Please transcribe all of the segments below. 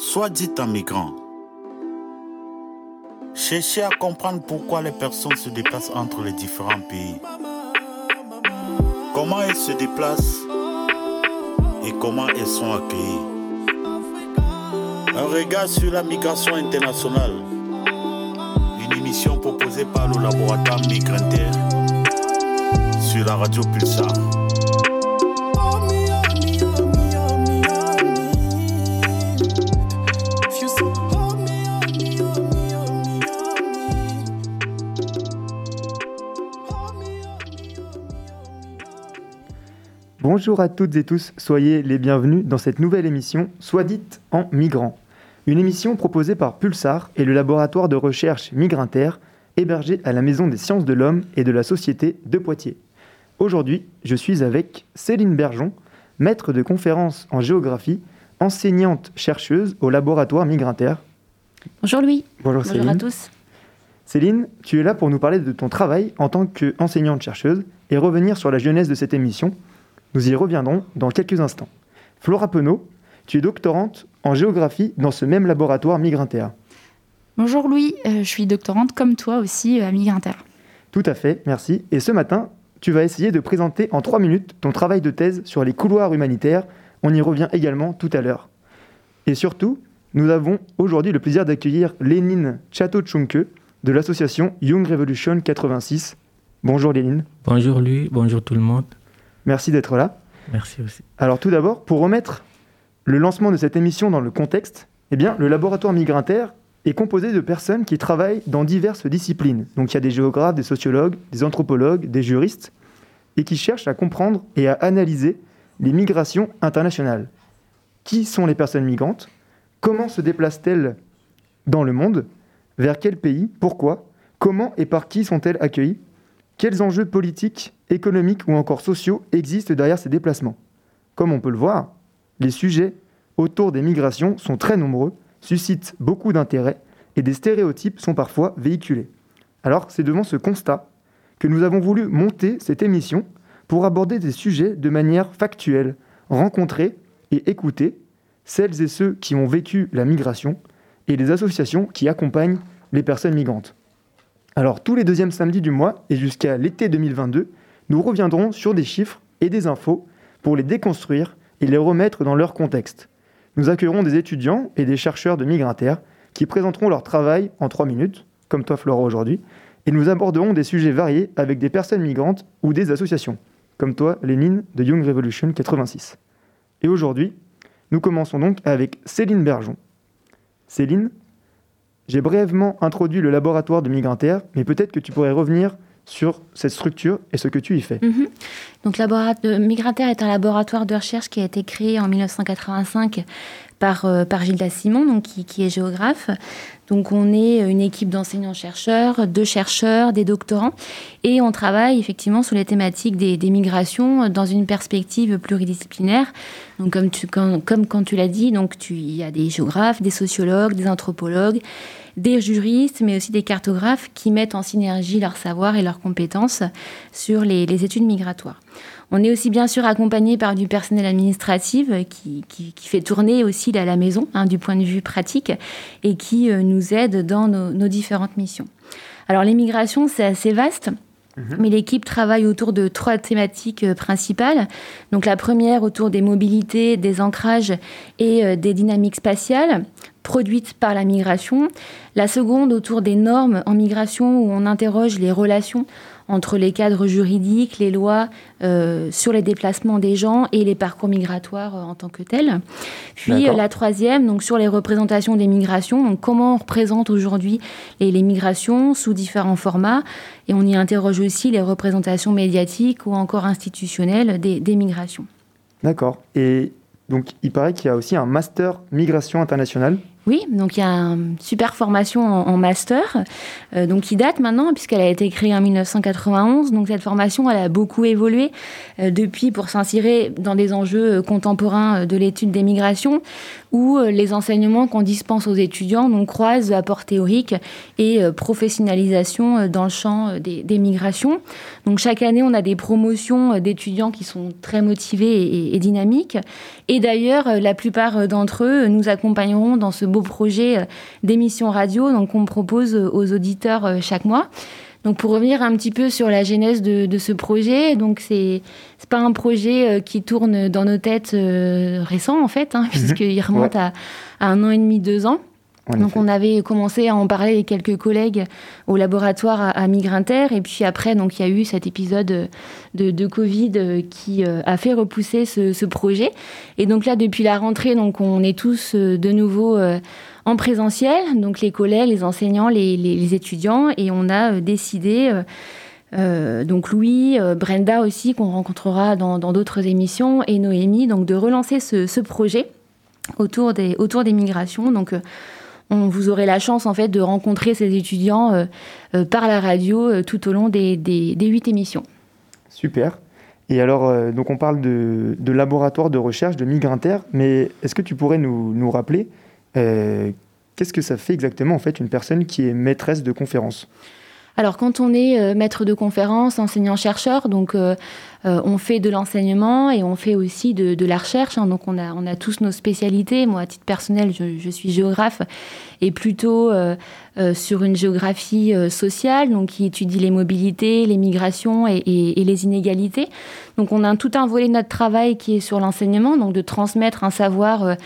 Soit dit un migrant. Cherchez à comprendre pourquoi les personnes se déplacent entre les différents pays. Comment elles se déplacent et comment elles sont accueillies. Un regard sur la migration internationale. Une émission proposée par le laboratoire Migrantaire sur la radio Pulsar. Bonjour à toutes et tous, soyez les bienvenus dans cette nouvelle émission Soit dite en migrant. Une émission proposée par Pulsar et le laboratoire de recherche Migrinter, hébergé à la Maison des sciences de l'homme et de la société de Poitiers. Aujourd'hui, je suis avec Céline Bergeon, maître de conférences en géographie, enseignante chercheuse au laboratoire Migrinter. Bonjour Louis. Bonjour, Bonjour Céline. à tous. Céline, tu es là pour nous parler de ton travail en tant qu'enseignante chercheuse et revenir sur la jeunesse de cette émission. Nous y reviendrons dans quelques instants. Flora Penaud, tu es doctorante en géographie dans ce même laboratoire Migrinter. Bonjour Louis, Euh, je suis doctorante comme toi aussi euh, à Migrinter. Tout à fait, merci. Et ce matin, tu vas essayer de présenter en trois minutes ton travail de thèse sur les couloirs humanitaires. On y revient également tout à l'heure. Et surtout, nous avons aujourd'hui le plaisir d'accueillir Lénine Chateau-Tchunke de l'association Young Revolution 86. Bonjour Lénine, Bonjour lui, bonjour tout le monde. Merci d'être là. Merci aussi. Alors tout d'abord, pour remettre le lancement de cette émission dans le contexte, eh bien, le laboratoire Migrinter est composé de personnes qui travaillent dans diverses disciplines. Donc il y a des géographes, des sociologues, des anthropologues, des juristes, et qui cherchent à comprendre et à analyser les migrations internationales. Qui sont les personnes migrantes? Comment se déplacent-elles dans le monde? Vers quel pays? Pourquoi? Comment et par qui sont-elles accueillies? Quels enjeux politiques, économiques ou encore sociaux existent derrière ces déplacements Comme on peut le voir, les sujets autour des migrations sont très nombreux, suscitent beaucoup d'intérêt et des stéréotypes sont parfois véhiculés. Alors c'est devant ce constat que nous avons voulu monter cette émission pour aborder des sujets de manière factuelle, rencontrer et écouter celles et ceux qui ont vécu la migration et les associations qui accompagnent les personnes migrantes. Alors tous les deuxièmes samedis du mois et jusqu'à l'été 2022, nous reviendrons sur des chiffres et des infos pour les déconstruire et les remettre dans leur contexte. Nous accueillerons des étudiants et des chercheurs de Migrinter qui présenteront leur travail en trois minutes, comme toi Flora aujourd'hui, et nous aborderons des sujets variés avec des personnes migrantes ou des associations, comme toi Lénine de Young Revolution 86. Et aujourd'hui, nous commençons donc avec Céline Bergeon. Céline, j'ai brièvement introduit le laboratoire de Migrinter, mais peut-être que tu pourrais revenir sur cette structure et ce que tu y fais. Mhm. Donc euh, Migrinter est un laboratoire de recherche qui a été créé en 1985 par, euh, par Gilda Simon, donc, qui, qui est géographe. Donc on est une équipe d'enseignants-chercheurs, de chercheurs, des doctorants, et on travaille effectivement sur les thématiques des, migrations dans une perspective pluridisciplinaire. Donc comme, tu, comme, comme quand tu l'as dit, donc tu, il y a des géographes, des sociologues, des anthropologues, des juristes, mais aussi des cartographes qui mettent en synergie leur savoir et leurs compétences sur les, les études migratoires. On est aussi bien sûr accompagné par du personnel administratif qui, qui, qui fait tourner aussi la maison hein, du point de vue pratique et qui euh, nous aide dans nos, nos différentes missions. Alors les migrations, c'est assez vaste. Mais l'équipe travaille autour de trois thématiques euh, principales. Donc la première autour des mobilités, des ancrages et euh, des dynamiques spatiales produites par la migration. La seconde autour des normes en migration où on interroge les relations entre les cadres juridiques, les lois euh, sur les déplacements des gens et les parcours migratoires euh, en tant que tels. Puis euh, la troisième, donc sur les représentations des migrations, donc comment on représente aujourd'hui les, les migrations sous différents formats, et on y interroge aussi les représentations médiatiques ou encore institutionnelles des, des migrations. D'accord. Et donc, il paraît qu'il y a aussi un master migration internationale. Oui, donc il y a une super formation en, master, euh, donc qui date maintenant puisqu'elle a été créée en 1991. Donc cette formation, elle a beaucoup évolué euh, depuis pour s'insérer dans des enjeux euh, contemporains de l'étude des migrations, où les enseignements qu'on dispense aux étudiants donc croisent apport théorique et professionnalisation dans le champ des, migrations. Donc chaque année, on a des promotions d'étudiants qui sont très motivés et, et dynamiques. Et d'ailleurs, la plupart d'entre eux nous accompagneront dans ce beau projet euh, d'émission radio donc qu'on propose aux auditeurs euh, chaque mois. Donc pour revenir un petit peu sur la genèse de, ce projet, donc c'est c'est pas un projet euh, qui tourne dans nos têtes récents en fait, hein, mhm. puisqu'il remonte à, un an et demi, deux ans. Donc on avait commencé à en parler avec quelques collègues au laboratoire à, Migrinter. Et puis après donc il y a eu cet épisode de, Covid euh, qui euh, a fait repousser ce, projet. Et donc là depuis la rentrée donc on est tous euh, de nouveau en présentiel. Donc les collègues, les enseignants, les, étudiants. Et on a décidé donc Louis, Brenda aussi qu'on rencontrera dans d'autres émissions et Noémie donc de relancer ce, ce projet autour des autour des migrations. Donc on, vous aurez la chance en fait de rencontrer ces étudiants euh, euh, par la radio euh, tout au long des, huit émissions. Super. Et alors, donc on parle de, laboratoire de recherche de Migrinter, mais est-ce que tu pourrais nous, rappeler qu'est-ce que ça fait exactement en fait une personne qui est maîtresse de conférence alors quand on est maître de conférence, enseignant-chercheur, donc on fait de l'enseignement et on fait aussi de, la recherche. Hein. donc on a, on a tous nos spécialités. Moi, à titre personnel, je, je suis géographe et plutôt euh, euh, sur une géographie euh, sociale, donc qui étudie les mobilités, les migrations et, les inégalités. Donc on a tout un volet de notre travail qui est sur l'enseignement, donc de transmettre un savoir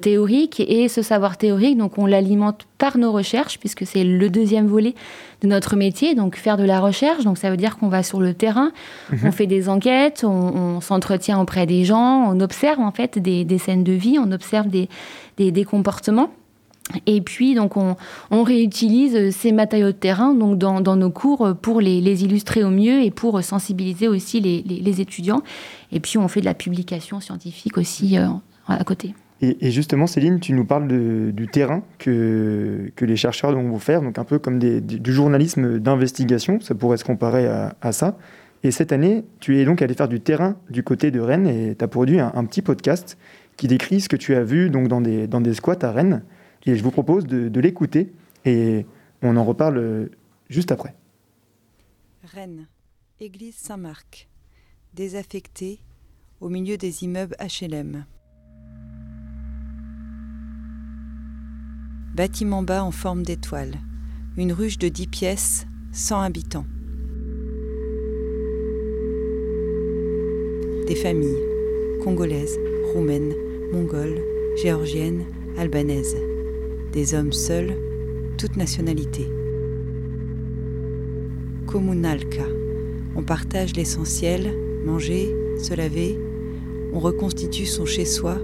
théorique et ce savoir théorique, donc on l'alimente par nos recherches puisque c'est le deuxième volet de notre métier, donc faire de la recherche. Donc ça veut dire qu'on va sur le terrain, mhm. on fait des enquêtes, on, s'entretient auprès des gens, on observe en fait des, scènes de vie, on observe des, des comportements. Et puis, donc, on, réutilise ces matériaux de terrain donc dans, nos cours pour les, illustrer au mieux et pour sensibiliser aussi les, étudiants. Et puis, on fait de la publication scientifique aussi euh, à côté. Et, justement, Céline, tu nous parles du terrain que, que les chercheurs vont faire, donc un peu comme du journalisme d'investigation, ça pourrait se comparer à, ça. Et cette année, tu es donc allé faire du terrain du côté de Rennes et tu as produit un, petit podcast qui décrit ce que tu as vu donc dans des, dans des squats à Rennes. Et je vous propose de, l'écouter et on en reparle juste après. Rennes, église Saint-Marc, désaffectée au milieu des immeubles HLM. Bâtiment bas en forme d'étoile, une ruche de 10 pièces, 100 habitants. Des familles, congolaises, roumaines, mongoles, géorgiennes, albanaises des hommes seuls, toute nationalité. Communalka. On partage l'essentiel, manger, se laver, on reconstitue son chez-soi,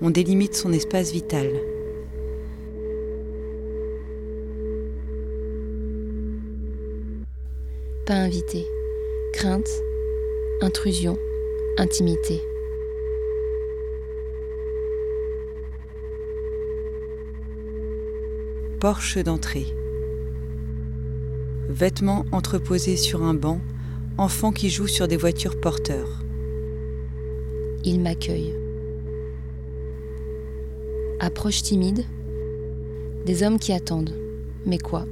on délimite son espace vital. Pas invité, crainte, intrusion, intimité. porche d'entrée. Vêtements entreposés sur un banc, enfants qui jouent sur des voitures porteurs. Il m'accueille. Approche timide. Des hommes qui attendent. Mais quoi?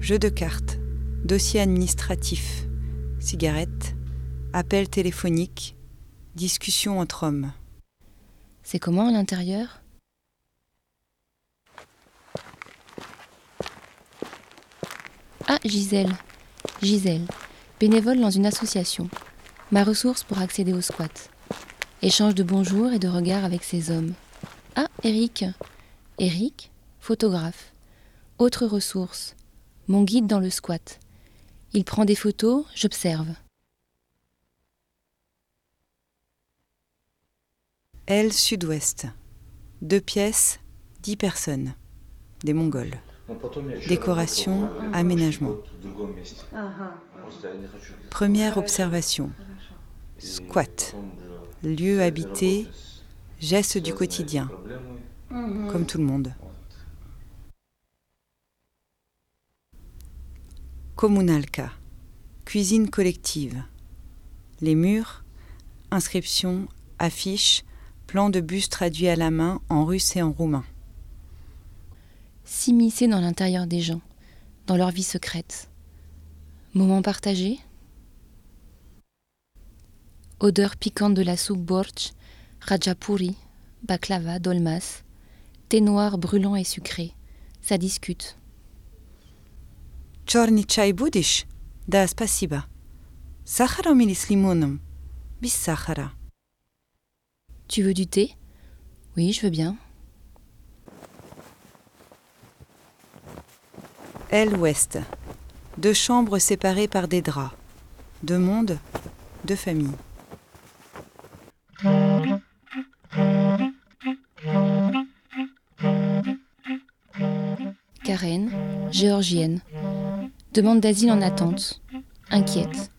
Jeu de cartes. Dossier administratif. Cigarette. Appel téléphonique. Discussion entre hommes. C'est comment à l'intérieur? Ah, Gisèle. Gisèle, bénévole dans une association. Ma ressource pour accéder au squat. Échange de bonjours et de regards avec ces hommes. Ah, Eric. Eric, photographe. Autre ressource. Mon guide dans le squat. Il prend des photos, j'observe. Aile sud-ouest. Deux pièces, dix personnes. Des Mongols. Décoration, aménagement. Première observation. Squat. Lieu habité, gestes du quotidien. comme tout le monde. Communalka, cuisine collective. Les murs, inscriptions, affiches, Plan de bus traduit à la main en russe et en roumain. S'immiscer dans l'intérieur des gens, dans leur vie secrète. Moment partagé. Odeur piquante de la soupe borch, rajapuri, baklava, dolmas. Thé noir brûlant et sucré. Ça discute. Chorny chai budish, da. Sahara limonum, bis sahara. Tu veux du thé? Oui, je veux bien. Aile ouest. Deux chambres séparées par des draps. Deux mondes, deux familles. Karen, géorgienne. Demande d'asile en attente. Inquiète.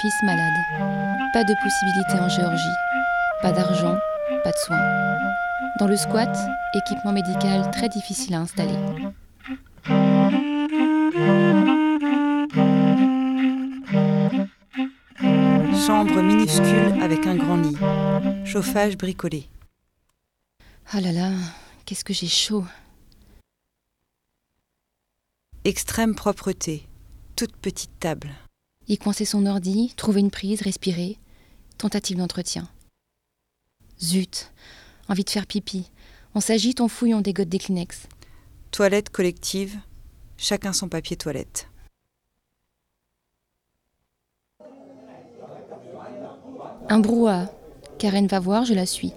Fils malade. Pas de possibilité en Géorgie. Pas d'argent, pas de soins. Dans le squat, équipement médical très difficile à installer. Chambre minuscule avec un grand lit. Chauffage bricolé. Ah là là, qu'est-ce que j'ai chaud. Extrême propreté. Toute petite table. Y coincer son ordi, trouver une prise, respirer. Tentative d'entretien. Zut, envie de faire pipi. On s'agite, on fouille, on dégote des Kleenex. Toilette collective. Chacun son papier toilette. Un brouhaha. Karen va voir, je la suis.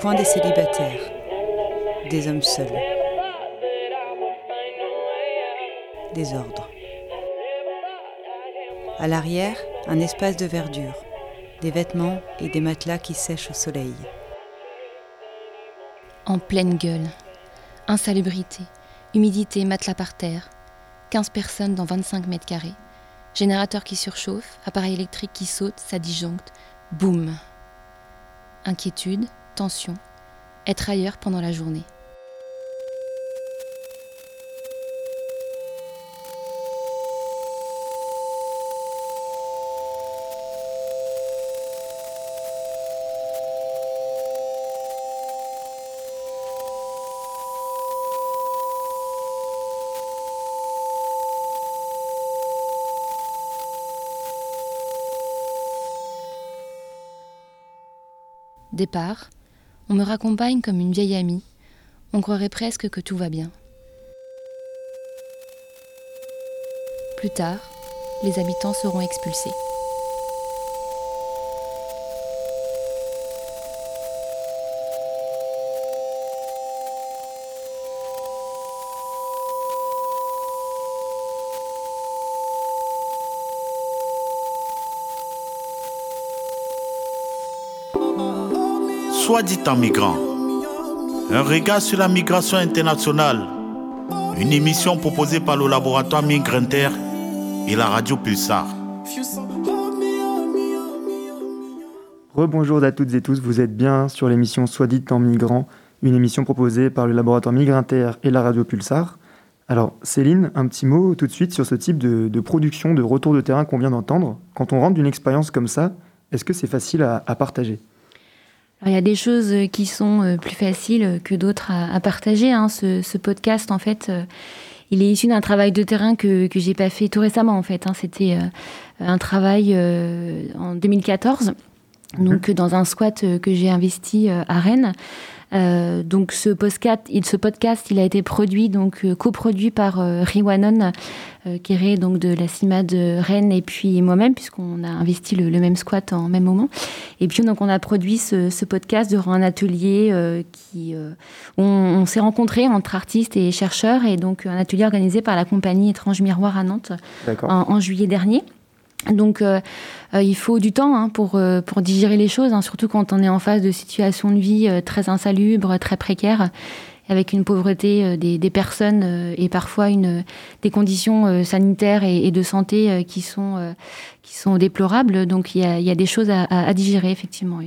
Coin des célibataires. Des hommes seuls. Désordre. À l'arrière, un espace de verdure, des vêtements et des matelas qui sèchent au soleil. En pleine gueule. Insalubrité, humidité, matelas par terre. 15 personnes dans 25 mètres carrés. Générateur qui surchauffe, appareil électrique qui saute, ça disjoncte. Boum. Inquiétude, tension. Être ailleurs pendant la journée. Départ, on me raccompagne comme une vieille amie. On croirait presque que tout va bien. Plus tard, les habitants seront expulsés. Soit dit en migrant. Un regard sur la migration internationale. Une émission proposée par le laboratoire Migrinter et la radio Pulsar. Rebonjour à toutes et tous, vous êtes bien sur l'émission Soit dit en migrant, une émission proposée par le laboratoire Migrinter et la radio Pulsar. Alors Céline, un petit mot tout de suite sur ce type de, production, de retour de terrain qu'on vient d'entendre. Quand on rentre d'une expérience comme ça, est-ce que c'est facile à partager? Alors, il y a des choses qui sont euh, plus faciles que d'autres à, à partager. hein. Ce, ce podcast, en fait, euh, il est issu d'un travail de terrain que, que j'ai pas fait tout récemment, en fait. hein. C'était euh, un travail euh, en 2014, donc dans un squat euh, que j'ai investi euh, à Rennes. Euh, donc ce podcast, il, ce podcast, il a été produit donc euh, coproduit par euh, Riwanon, qui est donc de la CIMA de Rennes et puis moi-même puisqu'on a investi le, même squat en même moment. Et puis donc on a produit ce, podcast durant un atelier qui on, on s'est rencontrés entre artistes et chercheurs et donc un atelier organisé par la compagnie Étrange Miroir à Nantes en, juillet dernier. Donc, euh, euh, il faut du temps hein, pour, euh, pour digérer les choses, hein, surtout quand on est en face de situations de vie très insalubres, très précaires, avec une pauvreté des, personnes et parfois des conditions sanitaires et, de santé qui, sont, déplorables. Donc, il y a, des choses à, digérer, effectivement.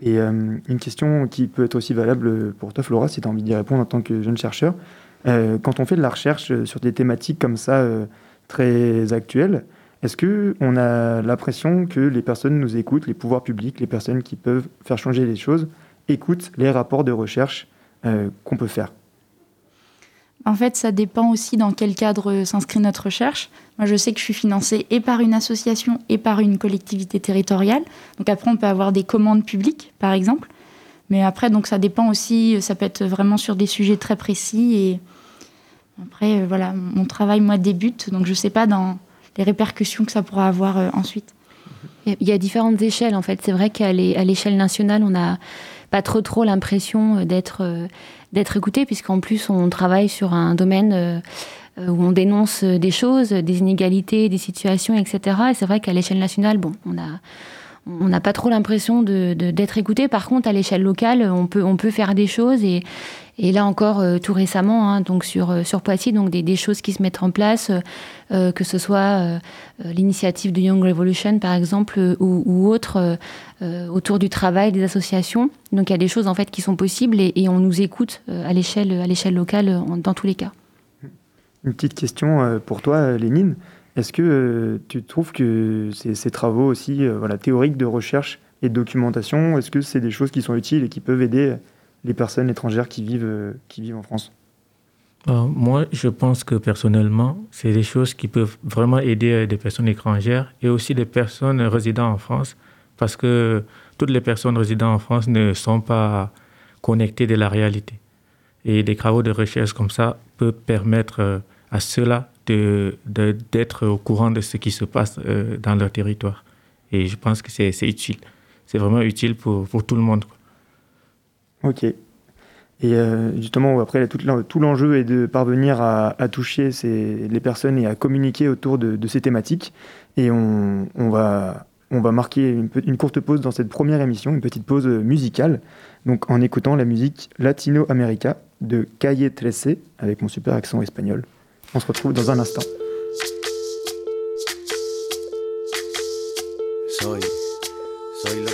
Et une question qui peut être aussi valable pour toi, Flora, si tu as envie d'y répondre en tant que jeune chercheur. quand on fait de la recherche sur des thématiques comme ça, très actuelles, est-ce qu'on a l'impression que les personnes nous écoutent, les pouvoirs publics, les personnes qui peuvent faire changer les choses, écoutent les rapports de recherche euh, qu'on peut faire? En fait, ça dépend aussi dans quel cadre s'inscrit notre recherche. Moi, je sais que je suis financée et par une association et par une collectivité territoriale. Donc après, on peut avoir des commandes publiques, par exemple. Mais après, donc ça dépend aussi, ça peut être vraiment sur des sujets très précis. Et après, euh, voilà, mon travail, moi, débute. Donc je ne sais pas dans les répercussions que ça pourra avoir euh, ensuite. Il y a différentes échelles en fait. C'est vrai qu'à l'échelle nationale, on n'a pas trop trop l'impression euh, d'être euh, d'être écouté, puisqu'en plus on travaille sur un domaine où on dénonce des choses, des inégalités, des situations, etc. Et c'est vrai qu'à l'échelle nationale, bon, on a on n'a pas trop l'impression d'être écouté. Par contre, à l'échelle locale, on peut, on peut faire des choses et, et là encore, euh, tout récemment, hein, donc sur, euh, sur Poitiers, donc des, des, choses qui se mettent en place, euh, que ce soit l'initiative de Young Revolution, par exemple, ou, ou autre, autour du travail des associations. Donc il y a des choses en fait qui sont possibles et, et on nous écoute à l'échelle à l'échelle locale dans tous les cas. Une petite question pour toi, Lénine. Est-ce que tu trouves que ces, ces travaux aussi voilà, théoriques de recherche et de documentation, est-ce que c'est des choses qui sont utiles et qui peuvent aider les personnes étrangères qui vivent, euh, en France euh, Moi, je pense que personnellement, c'est des choses qui peuvent vraiment aider euh, des personnes étrangères et aussi des personnes résidant en France, parce que toutes les personnes résidant en France ne sont pas connectées de la réalité. Et des travaux de recherche comme ça peuvent permettre à ceux-là d'être de, d'être au courant de ce qui se passe dans leur territoire. Et je pense que c'est utile. C'est vraiment utile pour, pour tout le monde. Ok. Et euh, justement, après, tout l'enjeu est de parvenir à, toucher les personnes et à communiquer autour de, ces thématiques. Et on, va, on va marquer une, courte pause dans cette première émission, une petite pause musicale, donc en écoutant la musique Latino America de Calle 13 avec mon super accent espagnol. On se retrouve dans un instant.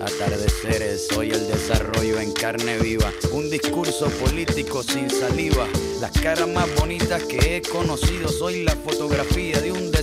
atardeceres. Soy el desarrollo en carne viva. Un discurso político sin saliva. Las caras más bonitas que he conocido. Soy la fotografía de un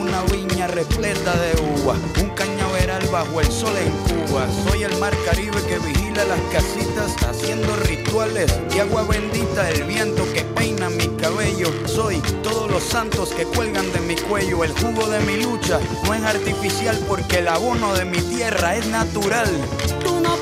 Una viña repleta de uva. Un cañaveral bajo el sol en Cuba. Soy el mar Caribe que vigila las casitas. Haciendo rituales de agua bendita. El viento que peina mi cabello. Soy todos los santos que cuelgan de mi cuello. El jugo de mi lucha no es artificial porque el abono de mi tierra es natural. Tú no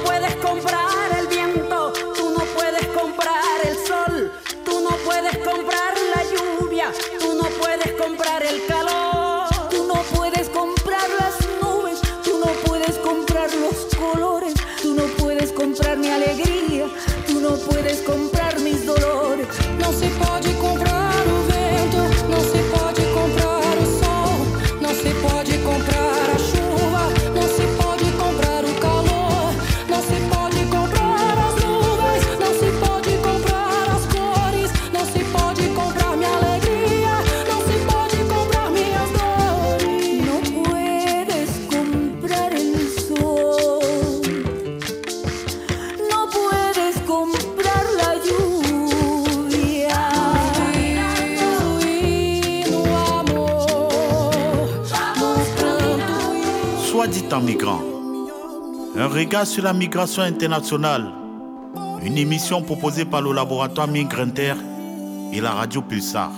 dit en migrant. Un regard sur la migration internationale. Une émission proposée par le laboratoire Migrinter et la radio Pulsar.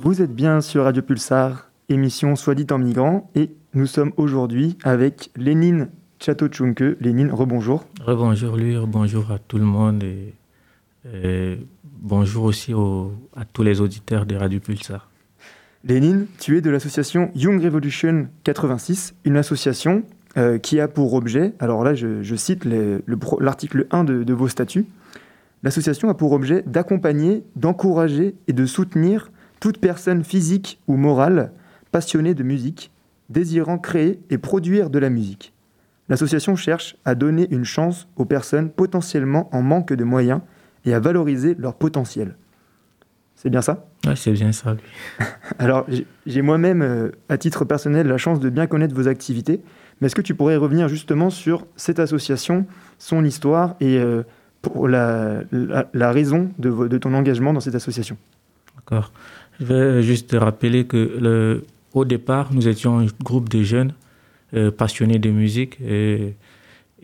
Vous êtes bien sur Radio Pulsar, émission Soit dit en migrant, et nous sommes aujourd'hui avec Lénine Chatochunke. Lénine, rebonjour. Rebonjour lui, bonjour à tout le monde et, et bonjour aussi au- à tous les auditeurs de Radio Pulsar. Lénine, tu es de l'association Young Revolution 86, une association euh, qui a pour objet, alors là je, cite l'article 1 de, de vos statuts, l'association a pour objet d'accompagner, d'encourager et de soutenir toute personne physique ou morale passionnée de musique, désirant créer et produire de la musique. L'association cherche à donner une chance aux personnes potentiellement en manque de moyens et à valoriser leur potentiel. C'est bien ça Ouais, c'est bien ça lui. alors, j'ai- moi-même, euh, à titre personnel, la chance de bien connaître vos activités. Mais est-ce que tu pourrais revenir justement sur cette association, son histoire et euh, pour la, la- la raison de, ton engagement dans cette association? D'accord. Je vais juste te rappeler que le, au départ, nous étions un groupe de jeunes euh, passionnés de musique et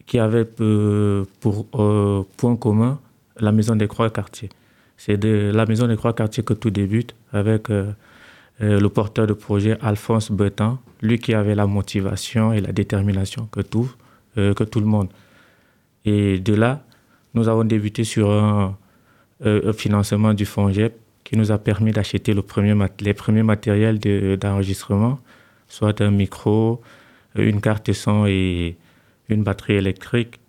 qui avaient euh, pour euh, point commun la Maison des Croix Quartier. C'est de la Maison des Croix Quartier que tout débute avec euh, euh, le porteur de projet Alphonse Betan, lui qui avait la motivation et la détermination que tout, euh, que tout le monde. Et de là, nous avons débuté sur un, financement du FONGEP qui nous a permis d'acheter les premiers matériels de- d'enregistrement, soit un micro, une carte son et une batterie électrique,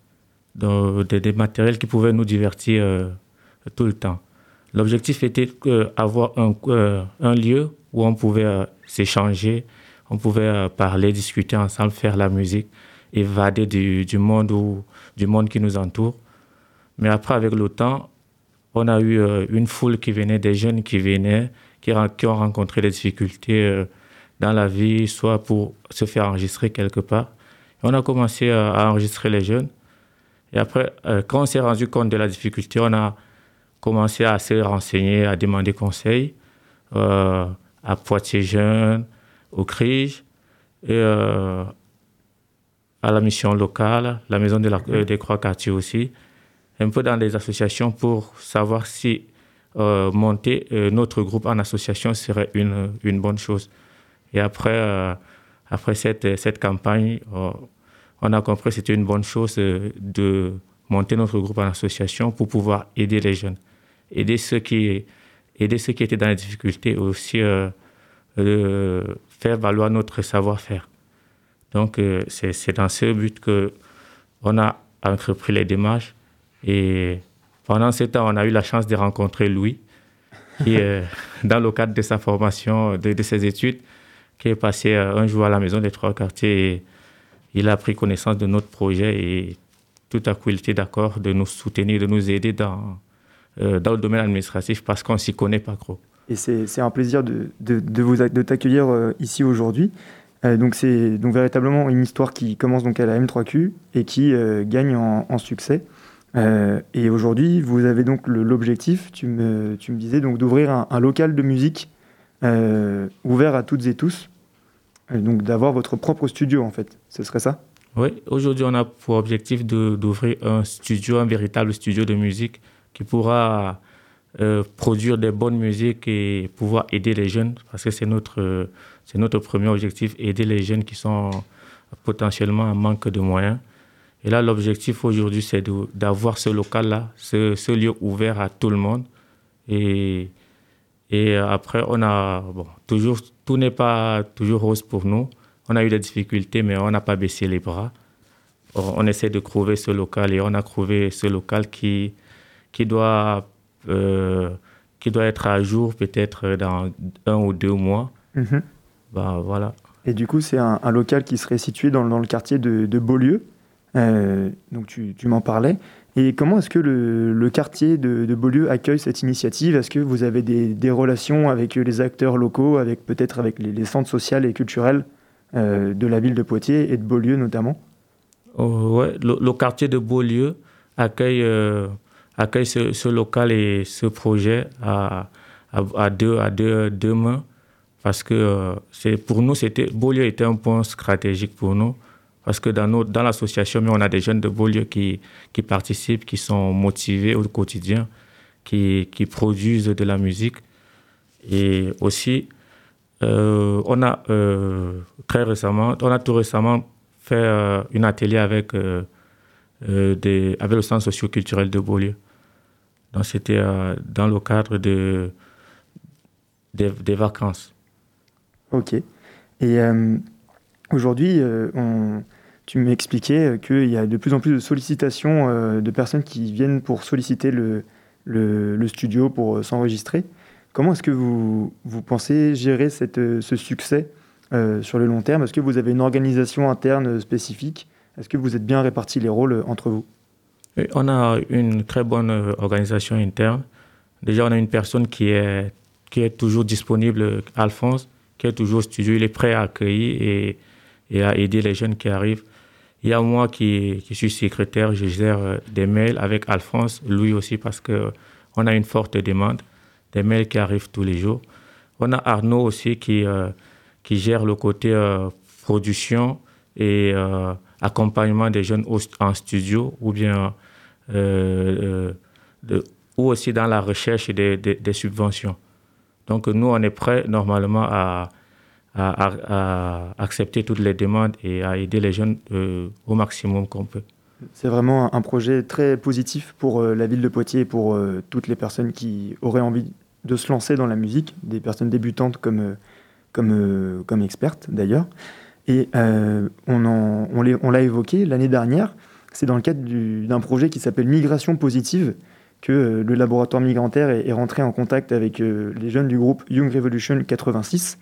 donc des, matériels qui pouvaient nous divertir tout le temps. L'objectif était d'avoir un, euh, un lieu où on pouvait euh, s'échanger, on pouvait euh, parler, discuter ensemble, faire la musique, évader du, monde où- du monde qui nous entoure. Mais après, avec le temps, on a eu une foule qui venait, des jeunes qui venaient, qui, ont rencontré des difficultés dans la vie, soit pour se faire enregistrer quelque part. On a commencé à enregistrer les jeunes. Et après, quand on s'est rendu compte de la difficulté, on a commencé à se renseigner, à demander conseil euh, à Poitiers Jeunes, au CRIJ et euh, à la mission locale, la Maison de la- euh, des Croix Quartier aussi un peu dans les associations pour savoir si monter notre groupe en association serait une, une bonne chose. Et après, après cette, cette campagne, on a compris que c'était une bonne chose de monter notre groupe en association pour pouvoir aider les jeunes, aider ceux qui, aider ceux qui étaient dans les difficultés et aussi euh, faire valoir notre savoir-faire. Donc, euh, c'est dans ce but que on a entrepris les démarches et pendant ce temps, on a eu la chance de rencontrer Louis, qui, euh, dans le cadre de sa formation, de, ses études, qui est passé euh, un jour à la maison des trois quartiers. Il a pris connaissance de notre projet et tout à coup, il était d'accord de nous soutenir, de nous aider dans, dans le domaine administratif parce qu'on ne s'y connaît pas trop. Et c'est un plaisir de, de, vous de t'accueillir euh, ici aujourd'hui. Euh, donc c'est donc véritablement une histoire qui commence donc à la M3Q et qui gagne en, succès. et aujourd'hui, vous avez donc l'objectif, tu me, tu me disais, donc d'ouvrir un, un, local de musique ouvert à toutes et tous, donc d'avoir votre propre studio en fait. Ce serait ça? Oui, aujourd'hui, on a pour objectif d'ouvrir un studio, un véritable studio de musique qui pourra euh, produire des bonnes musiques et pouvoir aider les jeunes, parce que c'est notre, c'est notre premier objectif, aider les jeunes qui sont potentiellement en manque de moyens. Et là, l'objectif aujourd'hui, c'est d'avoir ce local-là, ce, ce, lieu ouvert à tout le monde. Et, et après, on a, bon, toujours, tout n'est pas toujours rose pour nous. On a eu des difficultés, mais on n'a pas baissé les bras. On essaie de trouver ce local et on a trouvé ce local qui, qui, doit, euh, qui doit être à jour peut-être dans un ou deux mois. Mhm. Ben, voilà. Et du coup, c'est un, local qui serait situé dans, dans le quartier de, de Beaulieu. Euh, donc tu, tu m'en parlais. Et comment est-ce que le, le quartier de, de, Beaulieu accueille cette initiative? Est-ce que vous avez des, des, relations avec les acteurs locaux, avec peut-être avec les, les, centres sociaux et culturels euh, de la ville de Poitiers et de Beaulieu notamment? Oh, ouais, le, quartier de Beaulieu accueille, euh, accueille ce, local et ce projet à, à, deux, à deux, deux, mains parce que euh, pour nous, c'était, Beaulieu était un point stratégique pour nous parce que dans, dans l'association, on a des jeunes de Beaulieu qui, qui participent, qui sont motivés au quotidien, qui, qui produisent de la musique. Et aussi, euh, on a euh, très récemment, on a tout récemment fait euh, un atelier avec, des, avec le centre socio-culturel de Beaulieu. C'était dans le cadre de, des, vacances. Ok. Et aujourd'hui, tu m'expliquais qu'il y a de plus en plus de sollicitations de personnes qui viennent pour solliciter le, le, studio pour s'enregistrer. Comment est-ce que vous, vous pensez gérer cette, euh, ce succès euh, sur le long terme? Est-ce que vous avez une organisation interne spécifique? Est-ce que vous êtes bien répartis les rôles entre vous? On a une très bonne euh, organisation interne. Déjà, on a une personne qui est, qui est toujours disponible, Alphonse, qui est toujours au studio. Il est prêt à accueillir et, et à aider les jeunes qui arrivent. Il y a moi qui, qui suis secrétaire, je gère des mails avec Alphonse, lui aussi, parce qu'on a une forte demande des mails qui arrivent tous les jours. On a Arnaud aussi qui, euh, qui gère le côté euh, production et euh, accompagnement des jeunes en studio ou bien de, ou aussi dans la recherche des, subventions. Donc nous, on est prêt normalement à, accepter toutes les demandes et à aider les jeunes au maximum qu'on peut. C'est vraiment un projet très positif pour la ville de Poitiers et pour toutes les personnes qui auraient envie de se lancer dans la musique, des personnes débutantes comme, euh, comme, euh, comme expertes d'ailleurs. Et euh, on l'a évoqué l'année dernière, c'est dans le cadre d'un projet qui s'appelle Migration Positive que le laboratoire migrantaire est, rentré en contact avec les jeunes du groupe Young Revolution 86.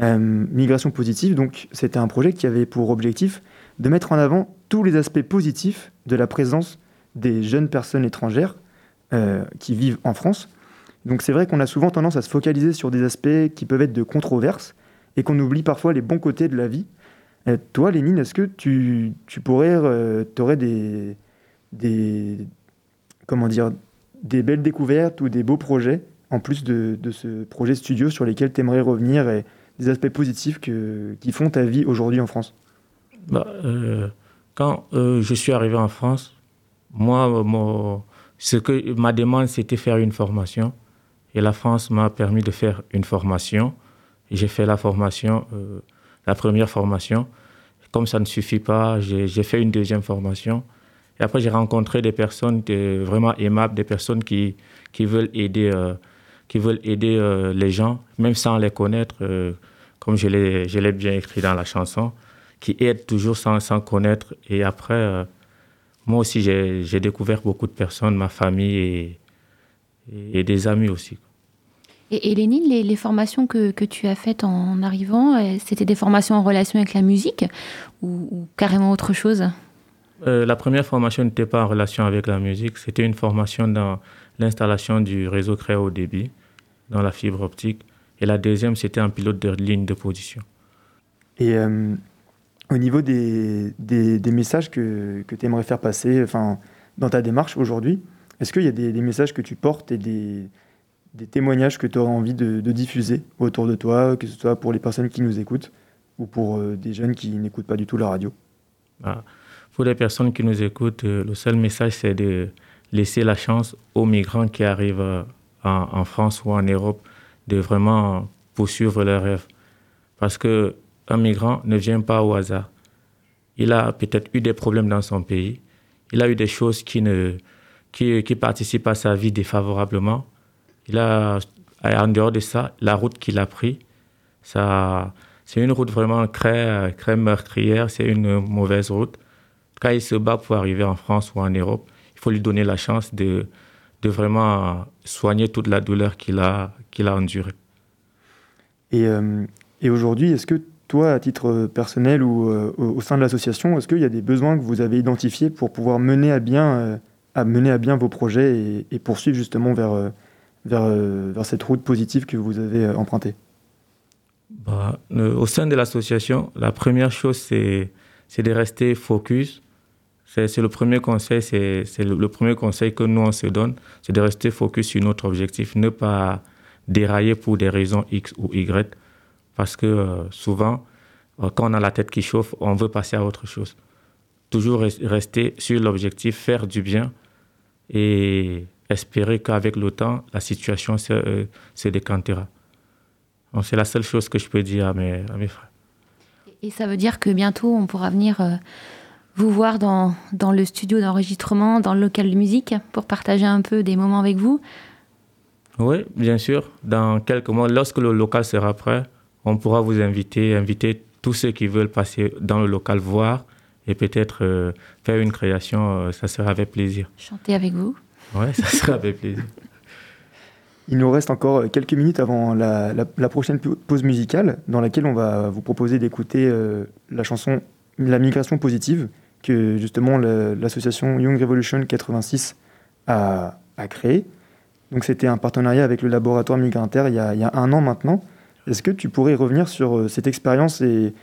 Migration Positive, donc c'était un projet qui avait pour objectif de mettre en avant tous les aspects positifs de la présence des jeunes personnes étrangères qui vivent en France donc c'est vrai qu'on a souvent tendance à se focaliser sur des aspects qui peuvent être de controverse et qu'on oublie parfois les bons côtés de la vie. Euh, toi, Lénine, est-ce que tu, tu pourrais, euh, aurais des, des, comment dire, des belles découvertes ou des beaux projets en plus de, de ce projet studio sur lesquels tu aimerais revenir et des aspects positifs que, qui font ta vie aujourd'hui en France? Bah, euh, Quand je suis arrivé en France, moi, ce que ma demande, c'était faire une formation. Et la France m'a permis de faire une formation. J'ai fait la formation, euh, la première formation. Comme ça ne suffit pas, j'ai fait une deuxième formation. Et après, j'ai rencontré des personnes vraiment aimables, des personnes qui, qui veulent aider, euh, qui veulent aider euh, les gens, même sans les connaître, comme je l'ai bien écrit dans la chanson, qui aident toujours sans, sans connaître. Et après, moi aussi, j'ai découvert beaucoup de personnes, ma famille et des amis aussi. Et, Lénine, les, formations que, tu as faites en arrivant, euh, c'était des formations en relation avec la musique ou, carrément autre chose? Euh, La première formation n'était pas en relation avec la musique, c'était une formation dans l'installation du réseau très haut débit, dans la fibre optique. Et la deuxième, c'était un pilote de ligne de position. Et euh, au niveau des, des, messages que, que tu aimerais faire passer enfin, dans ta démarche aujourd'hui, est-ce qu'il y a des, des, messages que tu portes et des, des témoignages que tu auras envie de, diffuser autour de toi, que ce soit pour les personnes qui nous écoutent ou pour euh, des jeunes qui n'écoutent pas du tout la radio ah, Pour les personnes qui nous écoutent, euh, le seul message, c'est de laisser la chance aux migrants qui arrivent euh, en, France ou en Europe de vraiment poursuivre leurs rêves. Parce qu'un migrant ne vient pas au hasard. Il a peut-être eu des problèmes dans son pays. Il a eu des choses qui participent à sa vie défavorablement il a, en dehors de ça, la route qu'il a prise, ça, c'est une route vraiment très, meurtrière, c'est une mauvaise route. Quand il se bat pour arriver en France ou en Europe, il faut lui donner la chance de, de vraiment soigner toute la douleur qu'il a, qu'il a endurée. Et, euh, et aujourd'hui, est-ce que toi, à titre personnel ou euh, au sein de l'association, est-ce qu'il y a des besoins que vous avez identifiés pour pouvoir mener à bien, euh, à mener à bien vos projets et, et poursuivre justement vers vers, euh, vers cette route positive que vous avez euh, empruntée bah, Au sein de l'association, la première chose, c'est, de rester focus. C'est, le premier conseil, c'est, c'est le, premier conseil que nous, on se donne, c'est de rester focus sur notre objectif, ne pas dérailler pour des raisons X ou Y. Parce que euh, souvent, quand on a la tête qui chauffe, on veut passer à autre chose. Toujours rester sur l'objectif, faire du bien et espérer qu'avec le temps, la situation se, euh, se décantera. C'est la seule chose que je peux dire à mes, à mes, frères. Et ça veut dire que bientôt, on pourra venir euh, vous voir dans, dans le studio d'enregistrement, dans le local de musique, pour partager un peu des moments avec vous? Oui, bien sûr. Dans quelques mois, lorsque le local sera prêt, on pourra vous inviter, inviter tous ceux qui veulent passer dans le local voir et peut-être euh, faire une création. ça sera avec plaisir. Chanter avec vous Ouais, ça sera avec plaisir. Il nous reste encore quelques minutes avant la, prochaine pause musicale, dans laquelle on va vous proposer d'écouter euh, la chanson La migration positive, que justement l'association Young Revolution 86 a, a créée. Donc c'était un partenariat avec le laboratoire Migrantaire il y a, il y a un an maintenant. Est-ce que tu pourrais revenir sur euh, cette expérience et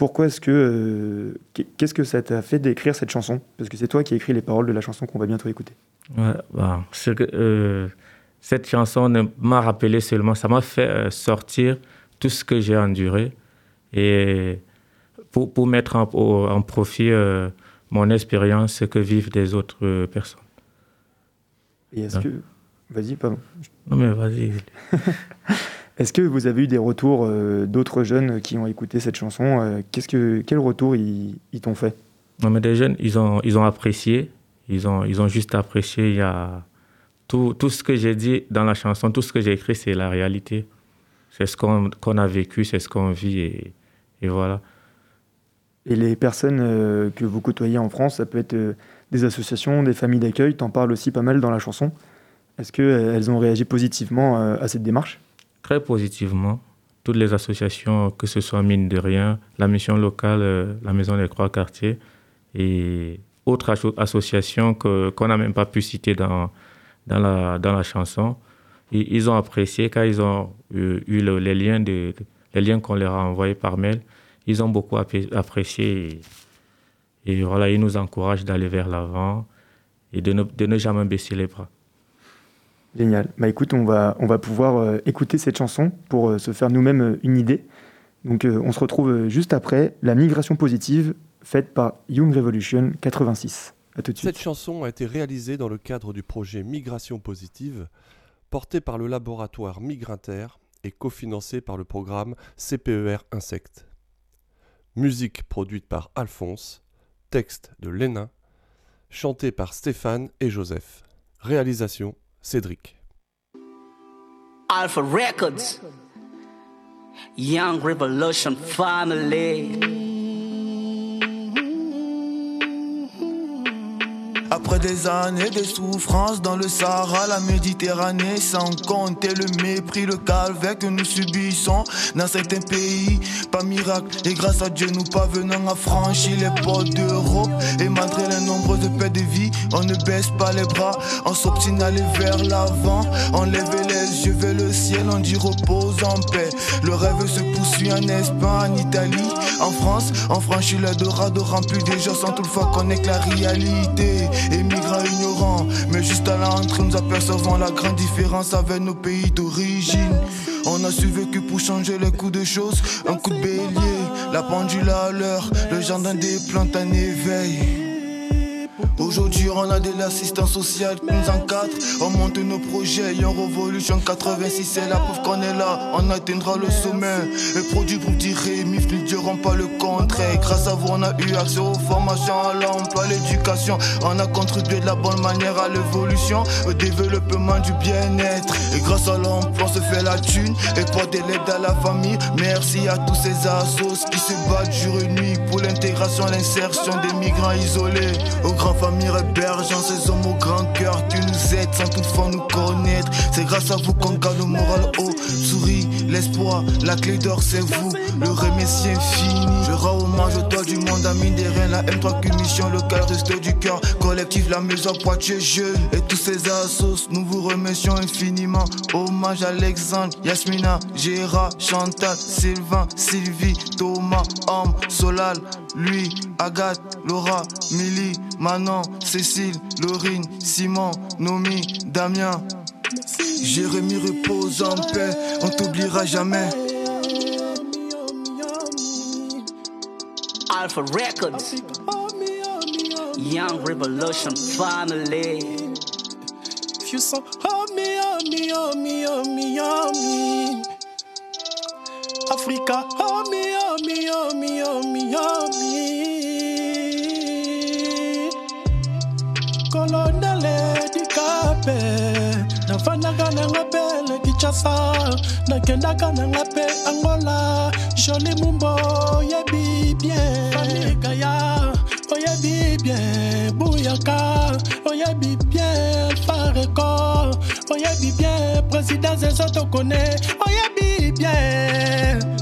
pourquoi est-ce que. Euh, qu'est-ce que ça t'a fait d'écrire cette chanson? Parce que c'est toi qui as écrit les paroles de la chanson qu'on va bientôt écouter. Ouais, bah, euh, cette chanson m'a rappelé seulement, ça m'a fait euh, sortir tout ce que j'ai enduré et pour, pour mettre en, en profit mon expérience, ce que vivent des autres personnes. Et est-ce que. Vas-y, pardon. Non, mais vas-y. Est-ce que vous avez eu des retours euh, d'autres jeunes qui ont écouté cette chanson euh, Qu'est-ce que, Quel retour ils, t'ont fait? Non, mais des jeunes, ils ont, ils ont apprécié. Ils ont, ils ont juste apprécié. Il y a tout, tout ce que j'ai dit dans la chanson, tout ce que j'ai écrit, c'est la réalité. C'est ce qu'on, a vécu, c'est ce qu'on vit et, et, voilà. Et les personnes euh, que vous côtoyez en France, ça peut être des associations, des familles d'accueil, t'en parles aussi pas mal dans la chanson. Est-ce qu'elles ont réagi positivement à cette démarche? Très positivement. Toutes les associations, que ce soit Mine de Rien, la mission locale, euh, la Maison des Croix Quartier et autres associations qu'on n'a même pas pu citer dans, dans, la, dans la chanson, ils ont apprécié quand ils ont eu, les liens, liens qu'on leur a envoyés par mail. Ils ont beaucoup apprécié et, et voilà, ils nous encouragent d'aller vers l'avant et de ne, de ne jamais baisser les bras. Génial. Bah écoute, on va, on va pouvoir euh, écouter cette chanson pour euh, se faire nous-mêmes euh, une idée. Donc on se retrouve juste après la migration positive faite par Young Revolution 86. À tout de suite. Cette chanson a été réalisée dans le cadre du projet Migration positive, porté par le laboratoire Migrinter et cofinancé par le programme CPER Insectes. Musique produite par Alphonse, texte de Lénin, chanté par Stéphane et Joseph. Réalisation Cédric. Alpha Records, Young Revolution Family. Après des années de souffrance dans le Sahara, la Méditerranée, sans compter le mépris, le calvaire que nous subissons dans certains pays, pas miracle. Et grâce à Dieu, nous parvenons à franchir les portes d'Europe. Et malgré les nombreuses paix de vie, on ne baisse pas les bras, on s'obstine à aller vers l'avant. On lève les yeux vers le ciel, on dit repose en paix. Le rêve se poursuit en Espagne, en Italie, en France. On franchit le dorado rempli des gens sans toutefois connaître la réalité. Émigrants ignorants, mais juste à l'entrée, nous apercevons la grande différence avec nos pays d'origine. On a survécu pour changer les coups de choses. Un coup de bélier, la pendule à l'heure, le jardin des plantes en éveil. Aujourd'hui, on a de l'assistance sociale qui nous encadre. On monte nos projets et en Revolution 86, c'est la preuve qu'on est là. On atteindra le sommet. Les produits pour dire MIF ne diront pas le contraire. Grâce à vous, on a eu accès aux formations, à l'emploi, à l'éducation. On a contribué de la bonne manière à l'évolution, au développement du bien-être. Et grâce à l'emploi, on se fait la thune et porte l'aide à la famille. Merci à tous ces assos qui se battent jour et nuit pour l'intégration et l'insertion des migrants isolés. Aux grandes familles hébergeant ces hommes au grand cœur qui nous aident sans toutefois nous connaître. C'est grâce à vous qu'on garde le moral haut. Souris, l'espoir, la clé d'or c'est vous. Le remercier infini. Je rends hommage au toit du monde mine des reins. La M3 qu'une mission locale reste du cœur. Collectif, la maison Poitiers jeune. Et tous ces assos, nous vous remercions infiniment. Hommage à Alexandre, Yasmina, Gérard, Chantal, Sylvain, Sylvie, Thomas, Homme, Solal, lui, Agathe, Laura, Milly, Manon, Cécile, Laurine, Simon, Nomi, Damien. Jérémy repose en paix, on t'oubliera jamais. Alpha Records, Young Revolution Family. If you saw oh me, oh me, oh me, oh me, oh me. Africa, oh me, oh me, oh me, oh me, oh me. Colonel di Cape, nafanaga na Kinshasa, nakendaka na ngape Angola, Jolie Mumbo, yebi bien. Famille ya, oyebi bien. Bouyaka, oyebi bien. Fareko, oyebi bien. Président Zezo Tokone, oyebi bien.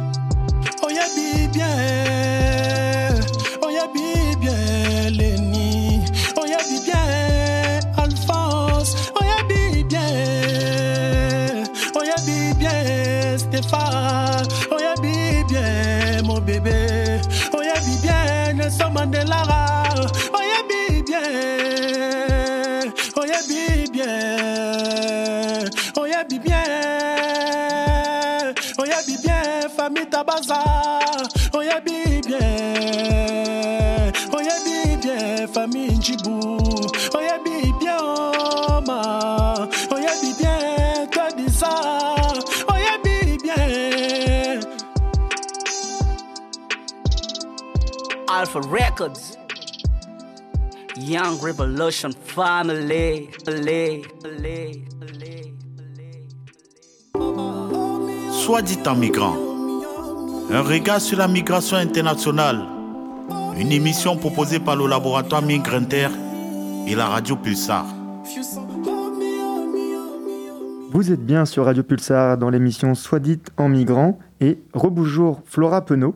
Nelson Mandela, Alpha Records, Young Revolution Family. Soit dit en migrant. Un regard sur la migration internationale. Une émission proposée par le laboratoire Migrinter et la radio Pulsar. Vous êtes bien sur Radio Pulsar dans l'émission Soit dit en migrant et rebonjour Flora Penaud.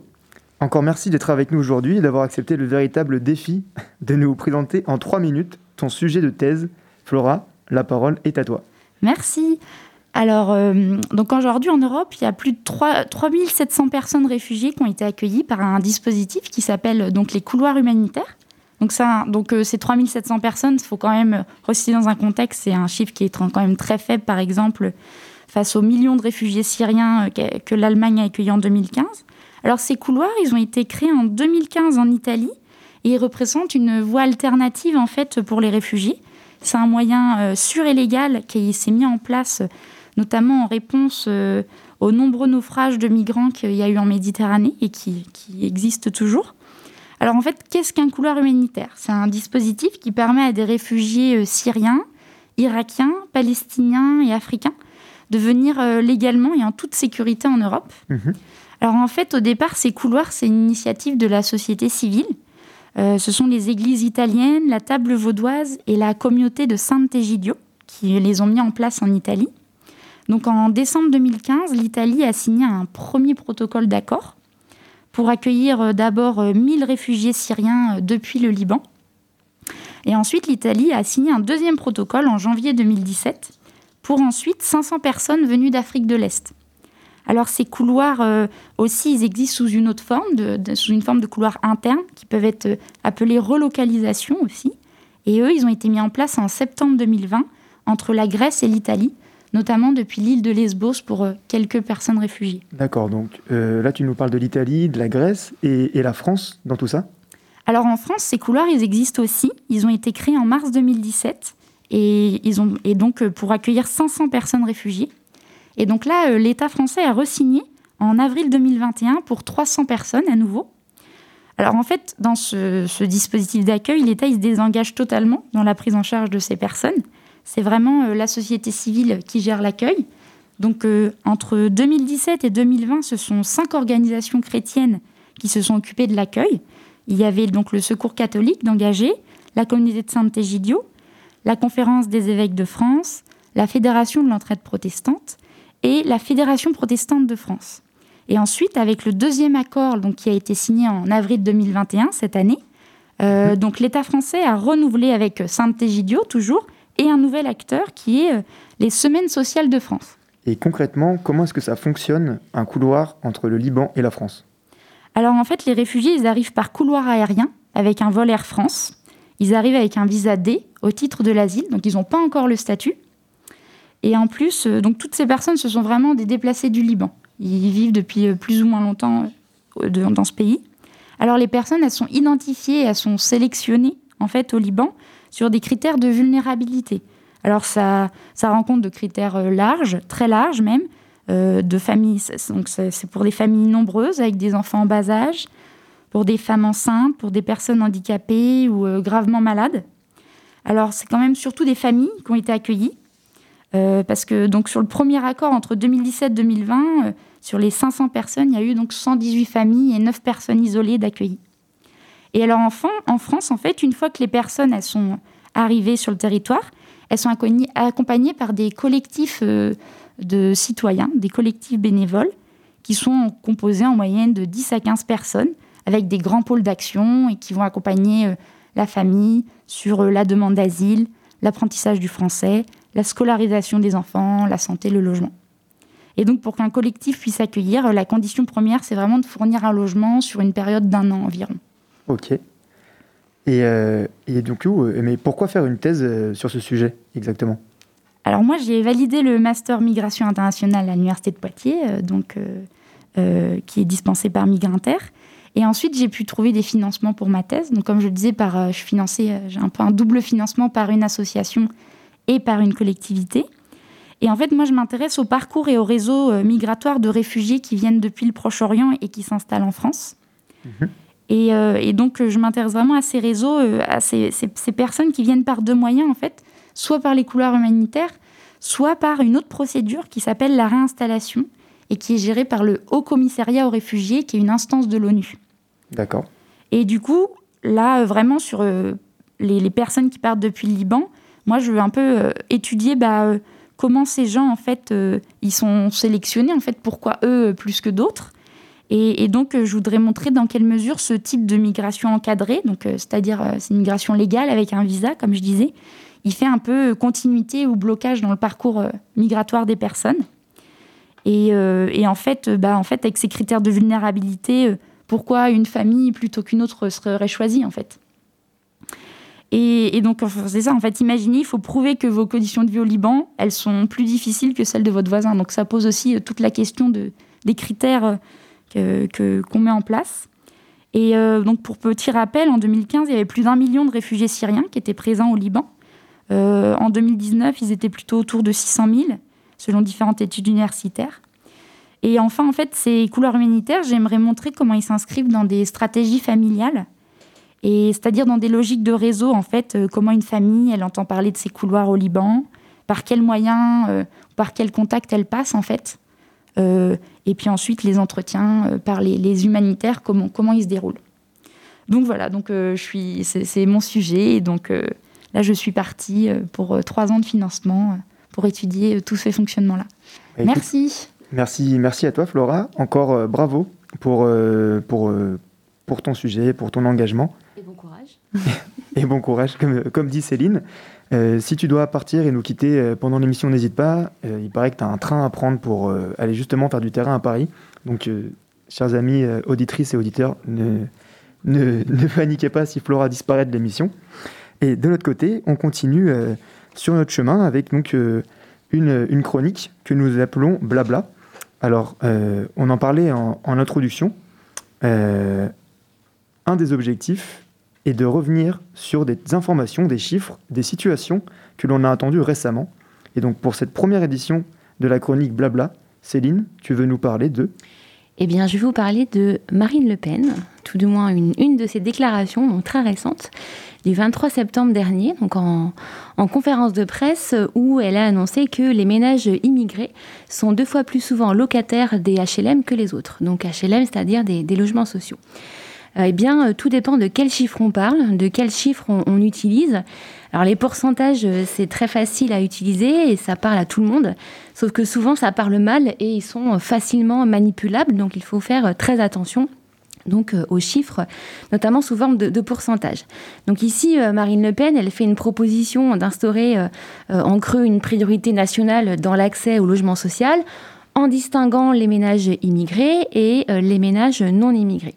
Encore merci d'être avec nous aujourd'hui et d'avoir accepté le véritable défi de nous présenter en trois minutes ton sujet de thèse. Flora, la parole est à toi. Merci. Alors, euh, donc aujourd'hui en Europe, il y a plus de 3, 3700 personnes réfugiées qui ont été accueillies par un dispositif qui s'appelle donc les couloirs humanitaires. Donc, ça, donc euh, ces 3700 personnes, il faut quand même reciter dans un contexte, c'est un chiffre qui est quand même très faible, par exemple, face aux millions de réfugiés syriens euh, que l'Allemagne a accueillis en 2015. Alors ces couloirs, ils ont été créés en 2015 en Italie et ils représentent une voie alternative en fait pour les réfugiés. C'est un moyen euh, sûr et légal qui s'est mis en place notamment en réponse euh, aux nombreux naufrages de migrants qu'il y a eu en Méditerranée et qui, existent toujours. Alors en fait, qu'est-ce qu'un couloir humanitaire? C'est un dispositif qui permet à des réfugiés euh, syriens, irakiens, palestiniens et africains de venir légalement et en toute sécurité en Europe. Alors en fait, au départ, ces couloirs, c'est une initiative de la société civile. Euh, ce sont les églises italiennes, la table vaudoise et la communauté de Sant'Egidio qui les ont mis en place en Italie. Donc en décembre 2015, l'Italie a signé un premier protocole d'accord pour accueillir euh, d'abord 1000 réfugiés syriens depuis le Liban. Et ensuite, l'Italie a signé un deuxième protocole en janvier 2017 pour ensuite 500 personnes venues d'Afrique de l'Est. Alors ces couloirs euh, aussi, ils existent sous une autre forme, de, sous une forme de couloirs internes qui peuvent être euh, appelés relocalisation aussi. Et eux, ils ont été mis en place en septembre 2020 entre la Grèce et l'Italie, notamment depuis l'île de Lesbos pour euh, quelques personnes réfugiées. D'accord, donc là tu nous parles de l'Italie, de la Grèce et, et la France dans tout ça? Alors en France, ces couloirs, ils existent aussi. Ils ont été créés en mars 2017 et, ils ont, et donc pour accueillir 500 personnes réfugiées. Et donc là, euh, l'État français a resigné en avril 2021 pour 300 personnes à nouveau. Alors en fait, dans ce, dispositif d'accueil, l'État il se désengage totalement dans la prise en charge de ces personnes. C'est vraiment euh, la société civile qui gère l'accueil. Donc euh, entre 2017 et 2020, ce sont cinq organisations chrétiennes qui se sont occupées de l'accueil. Il y avait donc le Secours catholique d'engagé, la communauté de Saint-Égidio, la Conférence des évêques de France, la Fédération de l'entraide protestante, et la Fédération protestante de France. Et ensuite, avec le deuxième accord donc, qui a été signé en avril 2021, cette année, euh, mhm. donc l'État français a renouvelé avec Saint-Égidio, toujours, et un nouvel acteur qui est euh, les Semaines sociales de France. Et concrètement, comment est-ce que ça fonctionne, un couloir entre le Liban et la France? Alors en fait, les réfugiés, ils arrivent par couloir aérien, avec un vol Air France. Ils arrivent avec un visa D au titre de l'asile, donc ils n'ont pas encore le statut. Et en plus, euh, donc toutes ces personnes, ce sont vraiment des déplacés du Liban. Ils vivent depuis euh, plus ou moins longtemps euh, dans ce pays. Alors les personnes, elles sont identifiées, elles sont sélectionnées en fait au Liban sur des critères de vulnérabilité. Alors ça, ça de critères larges, très larges même, de familles. Donc c'est pour des familles nombreuses avec des enfants en bas âge, pour des femmes enceintes, pour des personnes handicapées ou gravement malades. Alors c'est quand même surtout des familles qui ont été accueillies euh, parce que donc sur le premier accord entre 2017-2020, euh, sur les 500 personnes, il y a eu donc 118 familles et 9 personnes isolées d'accueillis. Et alors enfin, en France, en fait, une fois que les personnes elles sont arrivées sur le territoire, elles sont accompagnées par des collectifs euh, de citoyens, des collectifs bénévoles, qui sont composés en moyenne de 10 à 15 personnes, avec des grands pôles d'action et qui vont accompagner la famille sur la demande d'asile, l'apprentissage du français, la scolarisation des enfants, la santé, le logement. Et donc, pour qu'un collectif puisse accueillir, la condition première, c'est vraiment de fournir un logement sur une période d'un an environ. Ok. Et, euh, et donc, euh, mais pourquoi faire une thèse euh, sur ce sujet exactement? Alors moi, j'ai validé le master migration internationale à l'université de Poitiers, donc qui est dispensé par Migrinter. Et ensuite, j'ai pu trouver des financements pour ma thèse. Donc, comme je le disais, par, je j'ai un peu un double financement par une association et par une collectivité. Et en fait, moi, je m'intéresse au parcours et au réseau euh, migratoire de réfugiés qui viennent depuis le Proche-Orient et qui s'installent en France. Mhm. Euh, et, donc, je m'intéresse vraiment à ces réseaux, euh, à ces, personnes qui viennent par deux moyens, en fait, soit par les couloirs humanitaires, soit par une autre procédure qui s'appelle la réinstallation et qui est gérée par le Haut Commissariat aux réfugiés, qui est une instance de l'ONU. D'accord. Et du coup, là, vraiment, sur les, les, personnes qui partent depuis le Liban, moi, je veux un peu euh, étudier bah, euh, comment ces gens, en fait, euh, ils sont sélectionnés, en fait, pourquoi eux plus que d'autres. Et, donc, je voudrais montrer dans quelle mesure ce type de migration encadrée, donc c'est-à-dire c'est une migration légale avec un visa, comme je disais, il fait un peu continuité ou blocage dans le parcours migratoire des personnes. Et, en, fait, bah, en fait, avec ces critères de vulnérabilité, pourquoi une famille plutôt qu'une autre serait choisie, en fait et, donc, c'est ça, en fait, imaginez, il faut prouver que vos conditions de vie au Liban, elles sont plus difficiles que celles de votre voisin. Donc, ça pose aussi euh, toute la question de, des critères euh, que, qu'on met en place. Et euh, donc, pour petit rappel, en 2015, il y avait plus d'un million de réfugiés syriens qui étaient présents au Liban. en 2019, ils étaient plutôt autour de 600 000, selon différentes études universitaires. Et enfin, en fait, ces couleurs humanitaires, j'aimerais montrer comment ils s'inscrivent dans des stratégies familiales et c'est-à-dire dans des logiques de réseau, en fait, euh, comment une famille, elle entend parler de ses couloirs au Liban, par quels moyens, euh, par quel contact elle passe, en fait. Euh, et puis ensuite, les entretiens par les, humanitaires, comment, comment ils se déroulent. donc voilà, donc je suis, c'est mon sujet. Et donc là, je suis partie pour trois ans de financement pour étudier tous ces fonctionnements-là. Bah, merci. Merci, merci à toi, Flora. Encore bravo pour, pour, pour ton sujet, pour ton engagement. Et bon courage. comme, dit Céline. Euh, si tu dois partir et nous quitter euh, pendant l'émission, n'hésite pas. Euh, il paraît que tu as un train à prendre pour aller justement faire du terrain à Paris. Donc, chers amis auditrices et auditeurs, ne, paniquez pas si Flora disparaît de l'émission. Et de l'autre côté, on continue sur notre chemin avec donc une, chronique que nous appelons Blabla. Alors, on en parlait en introduction. un des objectifs et de revenir sur des informations, des chiffres, des situations que l'on a entendues récemment. Et donc pour cette première édition de la chronique Blabla, Céline, tu veux nous parler de Eh bien, je vais vous parler de Marine Le Pen, tout du moins une, une de ses déclarations, donc très récente, du 23 septembre dernier, donc en, en, conférence de presse où elle a annoncé que les ménages immigrés sont deux fois plus souvent locataires des HLM que les autres. Donc HLM, c'est-à-dire des, des logements sociaux. Euh, eh bien, euh, tout dépend de quel chiffre on parle, de quel chiffre on, utilise. Alors, les pourcentages, euh, c'est très facile à utiliser et ça parle à tout le monde. Sauf que souvent, ça parle mal et ils sont facilement manipulables. Donc, il faut faire très attention donc aux chiffres, notamment sous forme de, pourcentage. Donc ici, Marine Le Pen, elle fait une proposition d'instaurer en creux une priorité nationale dans l'accès au logement social en distinguant les ménages immigrés et les ménages non immigrés.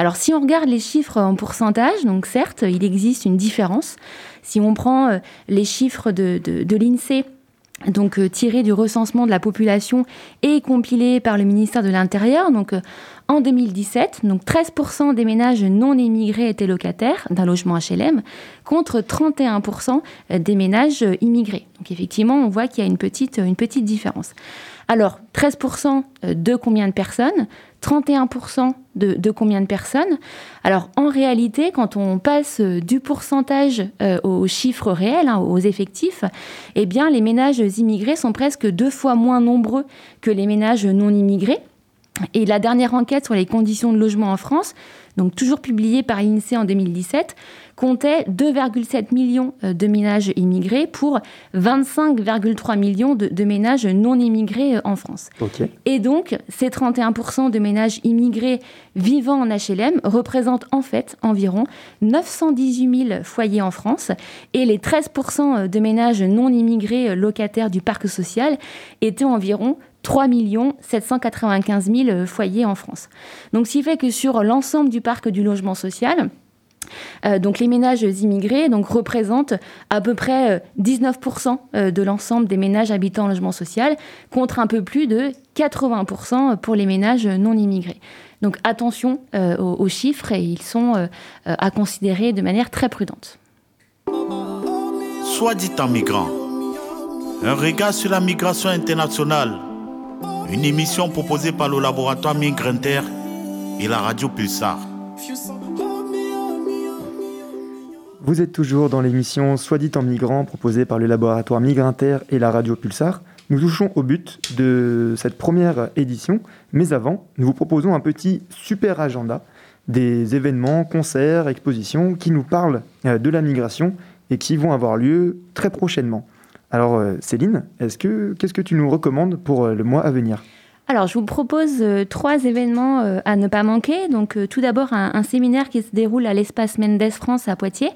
Alors si on regarde les chiffres en pourcentage, donc certes, il existe une différence. Si on prend euh, les chiffres de, l'INSEE, donc euh, tirés du recensement de la population et compilés par le ministère de l'Intérieur, donc euh, en 2017, donc 13% des ménages non immigrés étaient locataires d'un logement HLM contre 31% des ménages immigrés. Donc effectivement, on voit qu'il y a une petite, une petite différence. Alors, 13% de combien de personnes? 31% de, combien de personnes Alors en réalité, quand on passe du pourcentage euh, aux chiffres réels, hein, aux effectifs, eh bien les ménages immigrés sont presque deux fois moins nombreux que les ménages non immigrés. Et la dernière enquête sur les conditions de logement en France, donc toujours publiée par l'INSEE en 2017, comptait 2,7 millions euh, de ménages immigrés pour 25,3 millions de, ménages non immigrés euh, en France. Et donc, ces 31% de ménages immigrés vivant en HLM représentent en fait environ 918 000 foyers en France et les 13% de ménages non immigrés euh, locataires du parc social étaient environ 3 795 000 foyers en France. Donc, ce qui fait que sur l'ensemble du parc du logement social, euh, donc les ménages immigrés donc, représentent à peu près 19% euh, euh, de l'ensemble des ménages habitant en logement social, contre un peu plus de 80% pour les ménages non immigrés. Donc attention aux, chiffres et ils sont à considérer de manière très prudente. Soit dit en migrant, un regard sur la migration internationale, une émission proposée par le laboratoire Migrinter et la radio Pulsar. Vous êtes toujours dans l'émission Soit dit en migrant proposée par le laboratoire Migrinter et la radio Pulsar. Nous touchons au but de cette première édition, mais avant, nous vous proposons un petit super agenda des événements, concerts, expositions qui nous parlent euh, de la migration et qui vont avoir lieu très prochainement. Alors euh, Céline, est-ce que qu'est-ce que tu nous recommandes pour euh, le mois à venir? Alors, je vous propose euh, trois événements euh, à ne pas manquer. Donc, euh, tout d'abord, un, séminaire qui se déroule à l'espace Mendes France à Poitiers.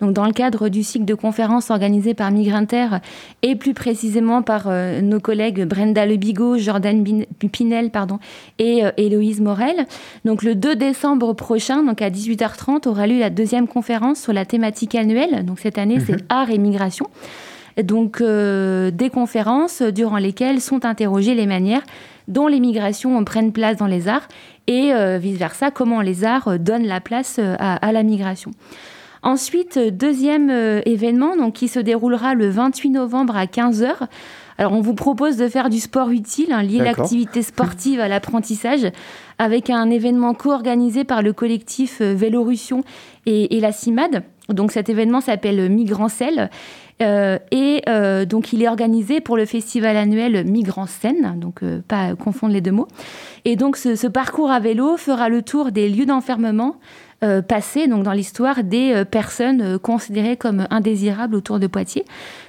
Donc, dans le cadre du cycle de conférences organisé par Migrinter et plus précisément par nos collègues Brenda Lebigot, Jordan Pinel pardon, et Héloïse Morel. Donc, le 2 décembre prochain, donc à 18h30, aura lieu la deuxième conférence sur la thématique annuelle. Donc, cette année, c'est mhm. art et migration. Donc, des conférences durant lesquelles sont interrogées les manières dont les migrations prennent place dans les arts et euh, vice-versa, comment les arts euh, donnent la place euh, à, la migration. Ensuite, deuxième événement donc, qui se déroulera le 28 novembre à 15h. Alors, on vous propose de faire du sport utile, hein, lier l'activité sportive à l'apprentissage, avec un événement co-organisé par le collectif Vélorussion et, et la CIMAD. Donc, cet événement s'appelle Migrancel euh, et euh, donc, il est organisé pour le festival annuel Migrants Seine, donc euh, pas confondre les deux mots. Et donc, ce, parcours à vélo fera le tour des lieux d'enfermement euh, passé donc dans l'histoire des euh, personnes euh, considérées comme indésirables autour de Poitiers.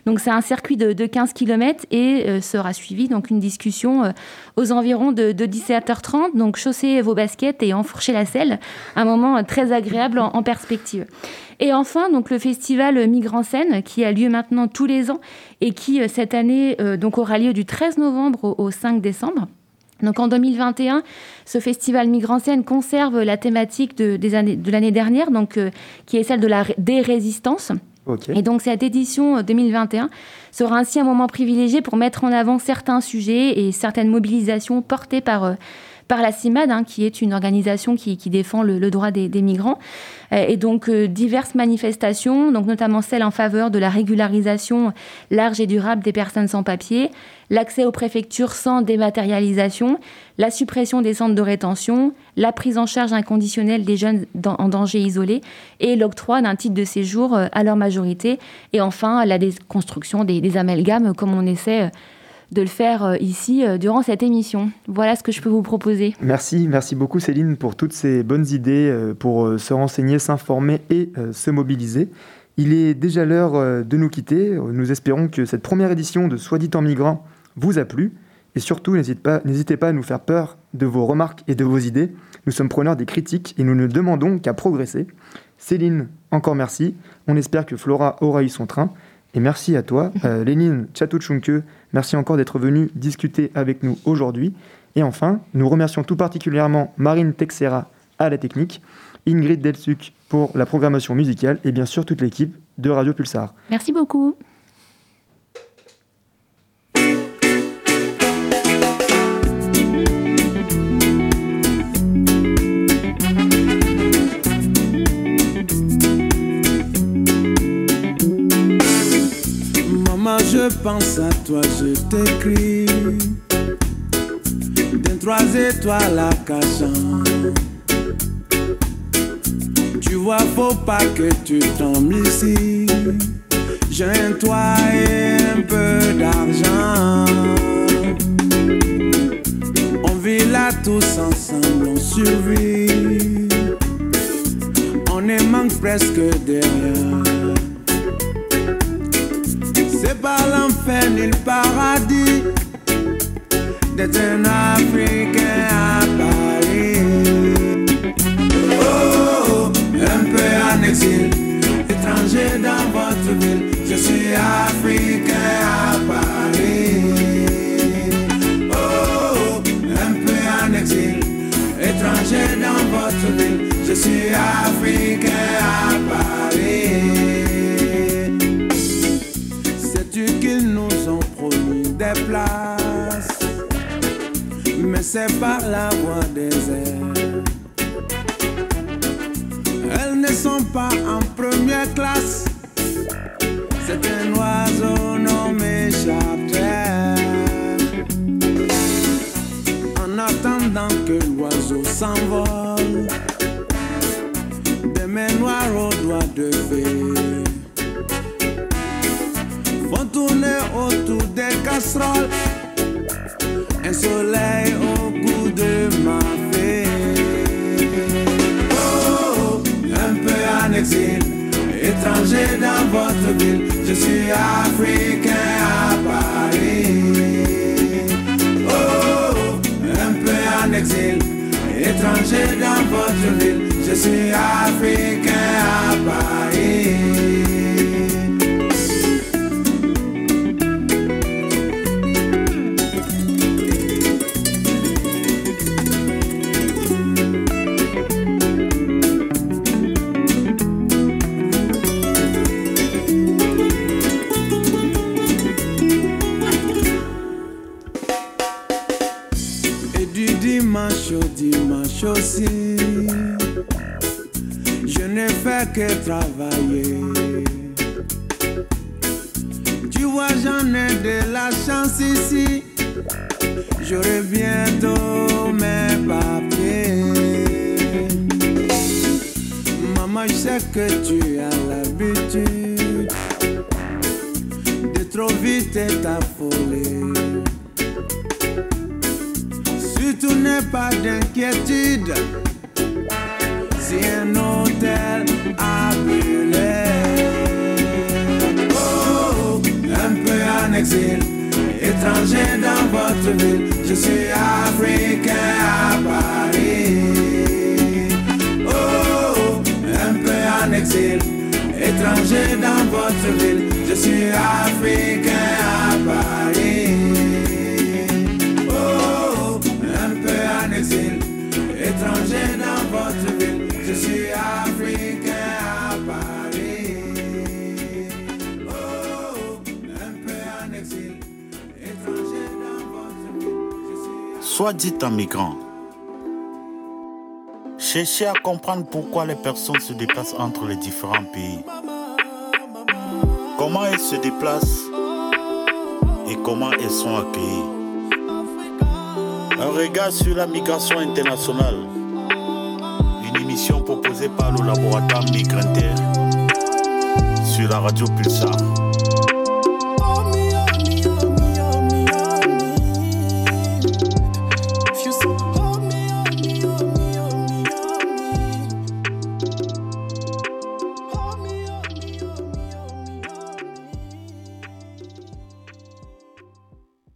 Donc c'est un circuit de, de 15 km et sera suivi donc une discussion aux environs de, de 17h30. Donc chaussez vos baskets et enfourchez la selle, un moment très agréable en, perspective. Et enfin, donc le festival Migrant Scène, qui a lieu maintenant tous les ans et qui cette année donc aura lieu du 13 novembre au, au 5 décembre. Donc en 2021, ce festival Migrant Scène conserve la thématique de, des années, de l'année dernière, donc, euh, qui est celle de la, des résistances. Ok. Et donc cette édition euh, 2021 sera ainsi un moment privilégié pour mettre en avant certains sujets et certaines mobilisations portées par, euh, par la CIMAD, hein, qui est une organisation qui, défend le, droit des, migrants. Euh, et donc euh, diverses manifestations, donc notamment celle en faveur de la régularisation large et durable des personnes sans papier, l'accès aux préfectures sans dématérialisation, la suppression des centres de rétention, la prise en charge inconditionnelle des jeunes en danger isolé et l'octroi d'un titre de séjour euh, à leur majorité. Et enfin, la déconstruction des, amalgames, comme on essaie de le faire euh, ici euh, durant cette émission. Voilà ce que je peux vous proposer. Merci, merci beaucoup Céline pour toutes ces bonnes idées euh, pour se renseigner, s'informer et se mobiliser. Il est déjà l'heure de nous quitter. Nous espérons que cette première édition de Soit dit en migrant vous a plu. Et surtout, n'hésitez pas, n'hésitez pas à nous faire peur de vos remarques et de vos idées. Nous sommes preneurs des critiques et nous ne demandons qu'à progresser. Céline, encore merci. On espère que Flora aura eu son train. Et merci à toi, euh, Lénine Tchatouchunke. Merci encore d'être venu discuter avec nous aujourd'hui. Et enfin, nous remercions tout particulièrement Marine Texera à la technique, Ingrid Delsuc pour la programmation musicale et bien sûr toute l'équipe de Radio Pulsar. Merci beaucoup. Je pense à toi, je t'écris. D'un trois étoiles à Cachan. Tu vois, faut pas que tu tombes ici. J'ai un toit et un peu d'argent. On vit là tous ensemble, on survit. On ne manque presque de rien. C'est pas l'enfer ni le paradis d'être un Africain à Paris. Oh, un peu en exil, étranger dans votre ville. Je suis Africain à Paris. Oh, un peu en exil, étranger dans votre ville. Je suis Africain à Paris. Qu'ils nous ont promis des places. Mais c'est par la voie des airs Elles ne sont pas en première classe. C'est un oiseau nommé charter En attendant que l'oiseau s'envole Un soleil au goût de ma fée. Oh, un peu en exil, étranger dans votre ville. Je suis africain à Paris. Oh, un peu en exil, étranger dans votre ville. Je suis africain à Paris. Travailler. Tu vois, j'en ai de la chance ici. J'aurai bientôt mes papiers. Maman, je sais que tu as l'habitude de trop vite t'affoler. Surtout n'aie pas d'inquiétude si un autre exil, étranger dans votre ville. Je suis africain à Paris. Oh, un peu en exil, étranger dans votre ville. Je suis africain à Paris. Oh, un peu en exil, étranger dans Soit dit un migrant. Cherchez à comprendre pourquoi les personnes se déplacent entre les différents pays. Comment elles se déplacent et comment elles sont accueillies. Un regard sur la migration internationale. Une émission proposée par le laboratoire Migrantaire sur la radio Pulsar.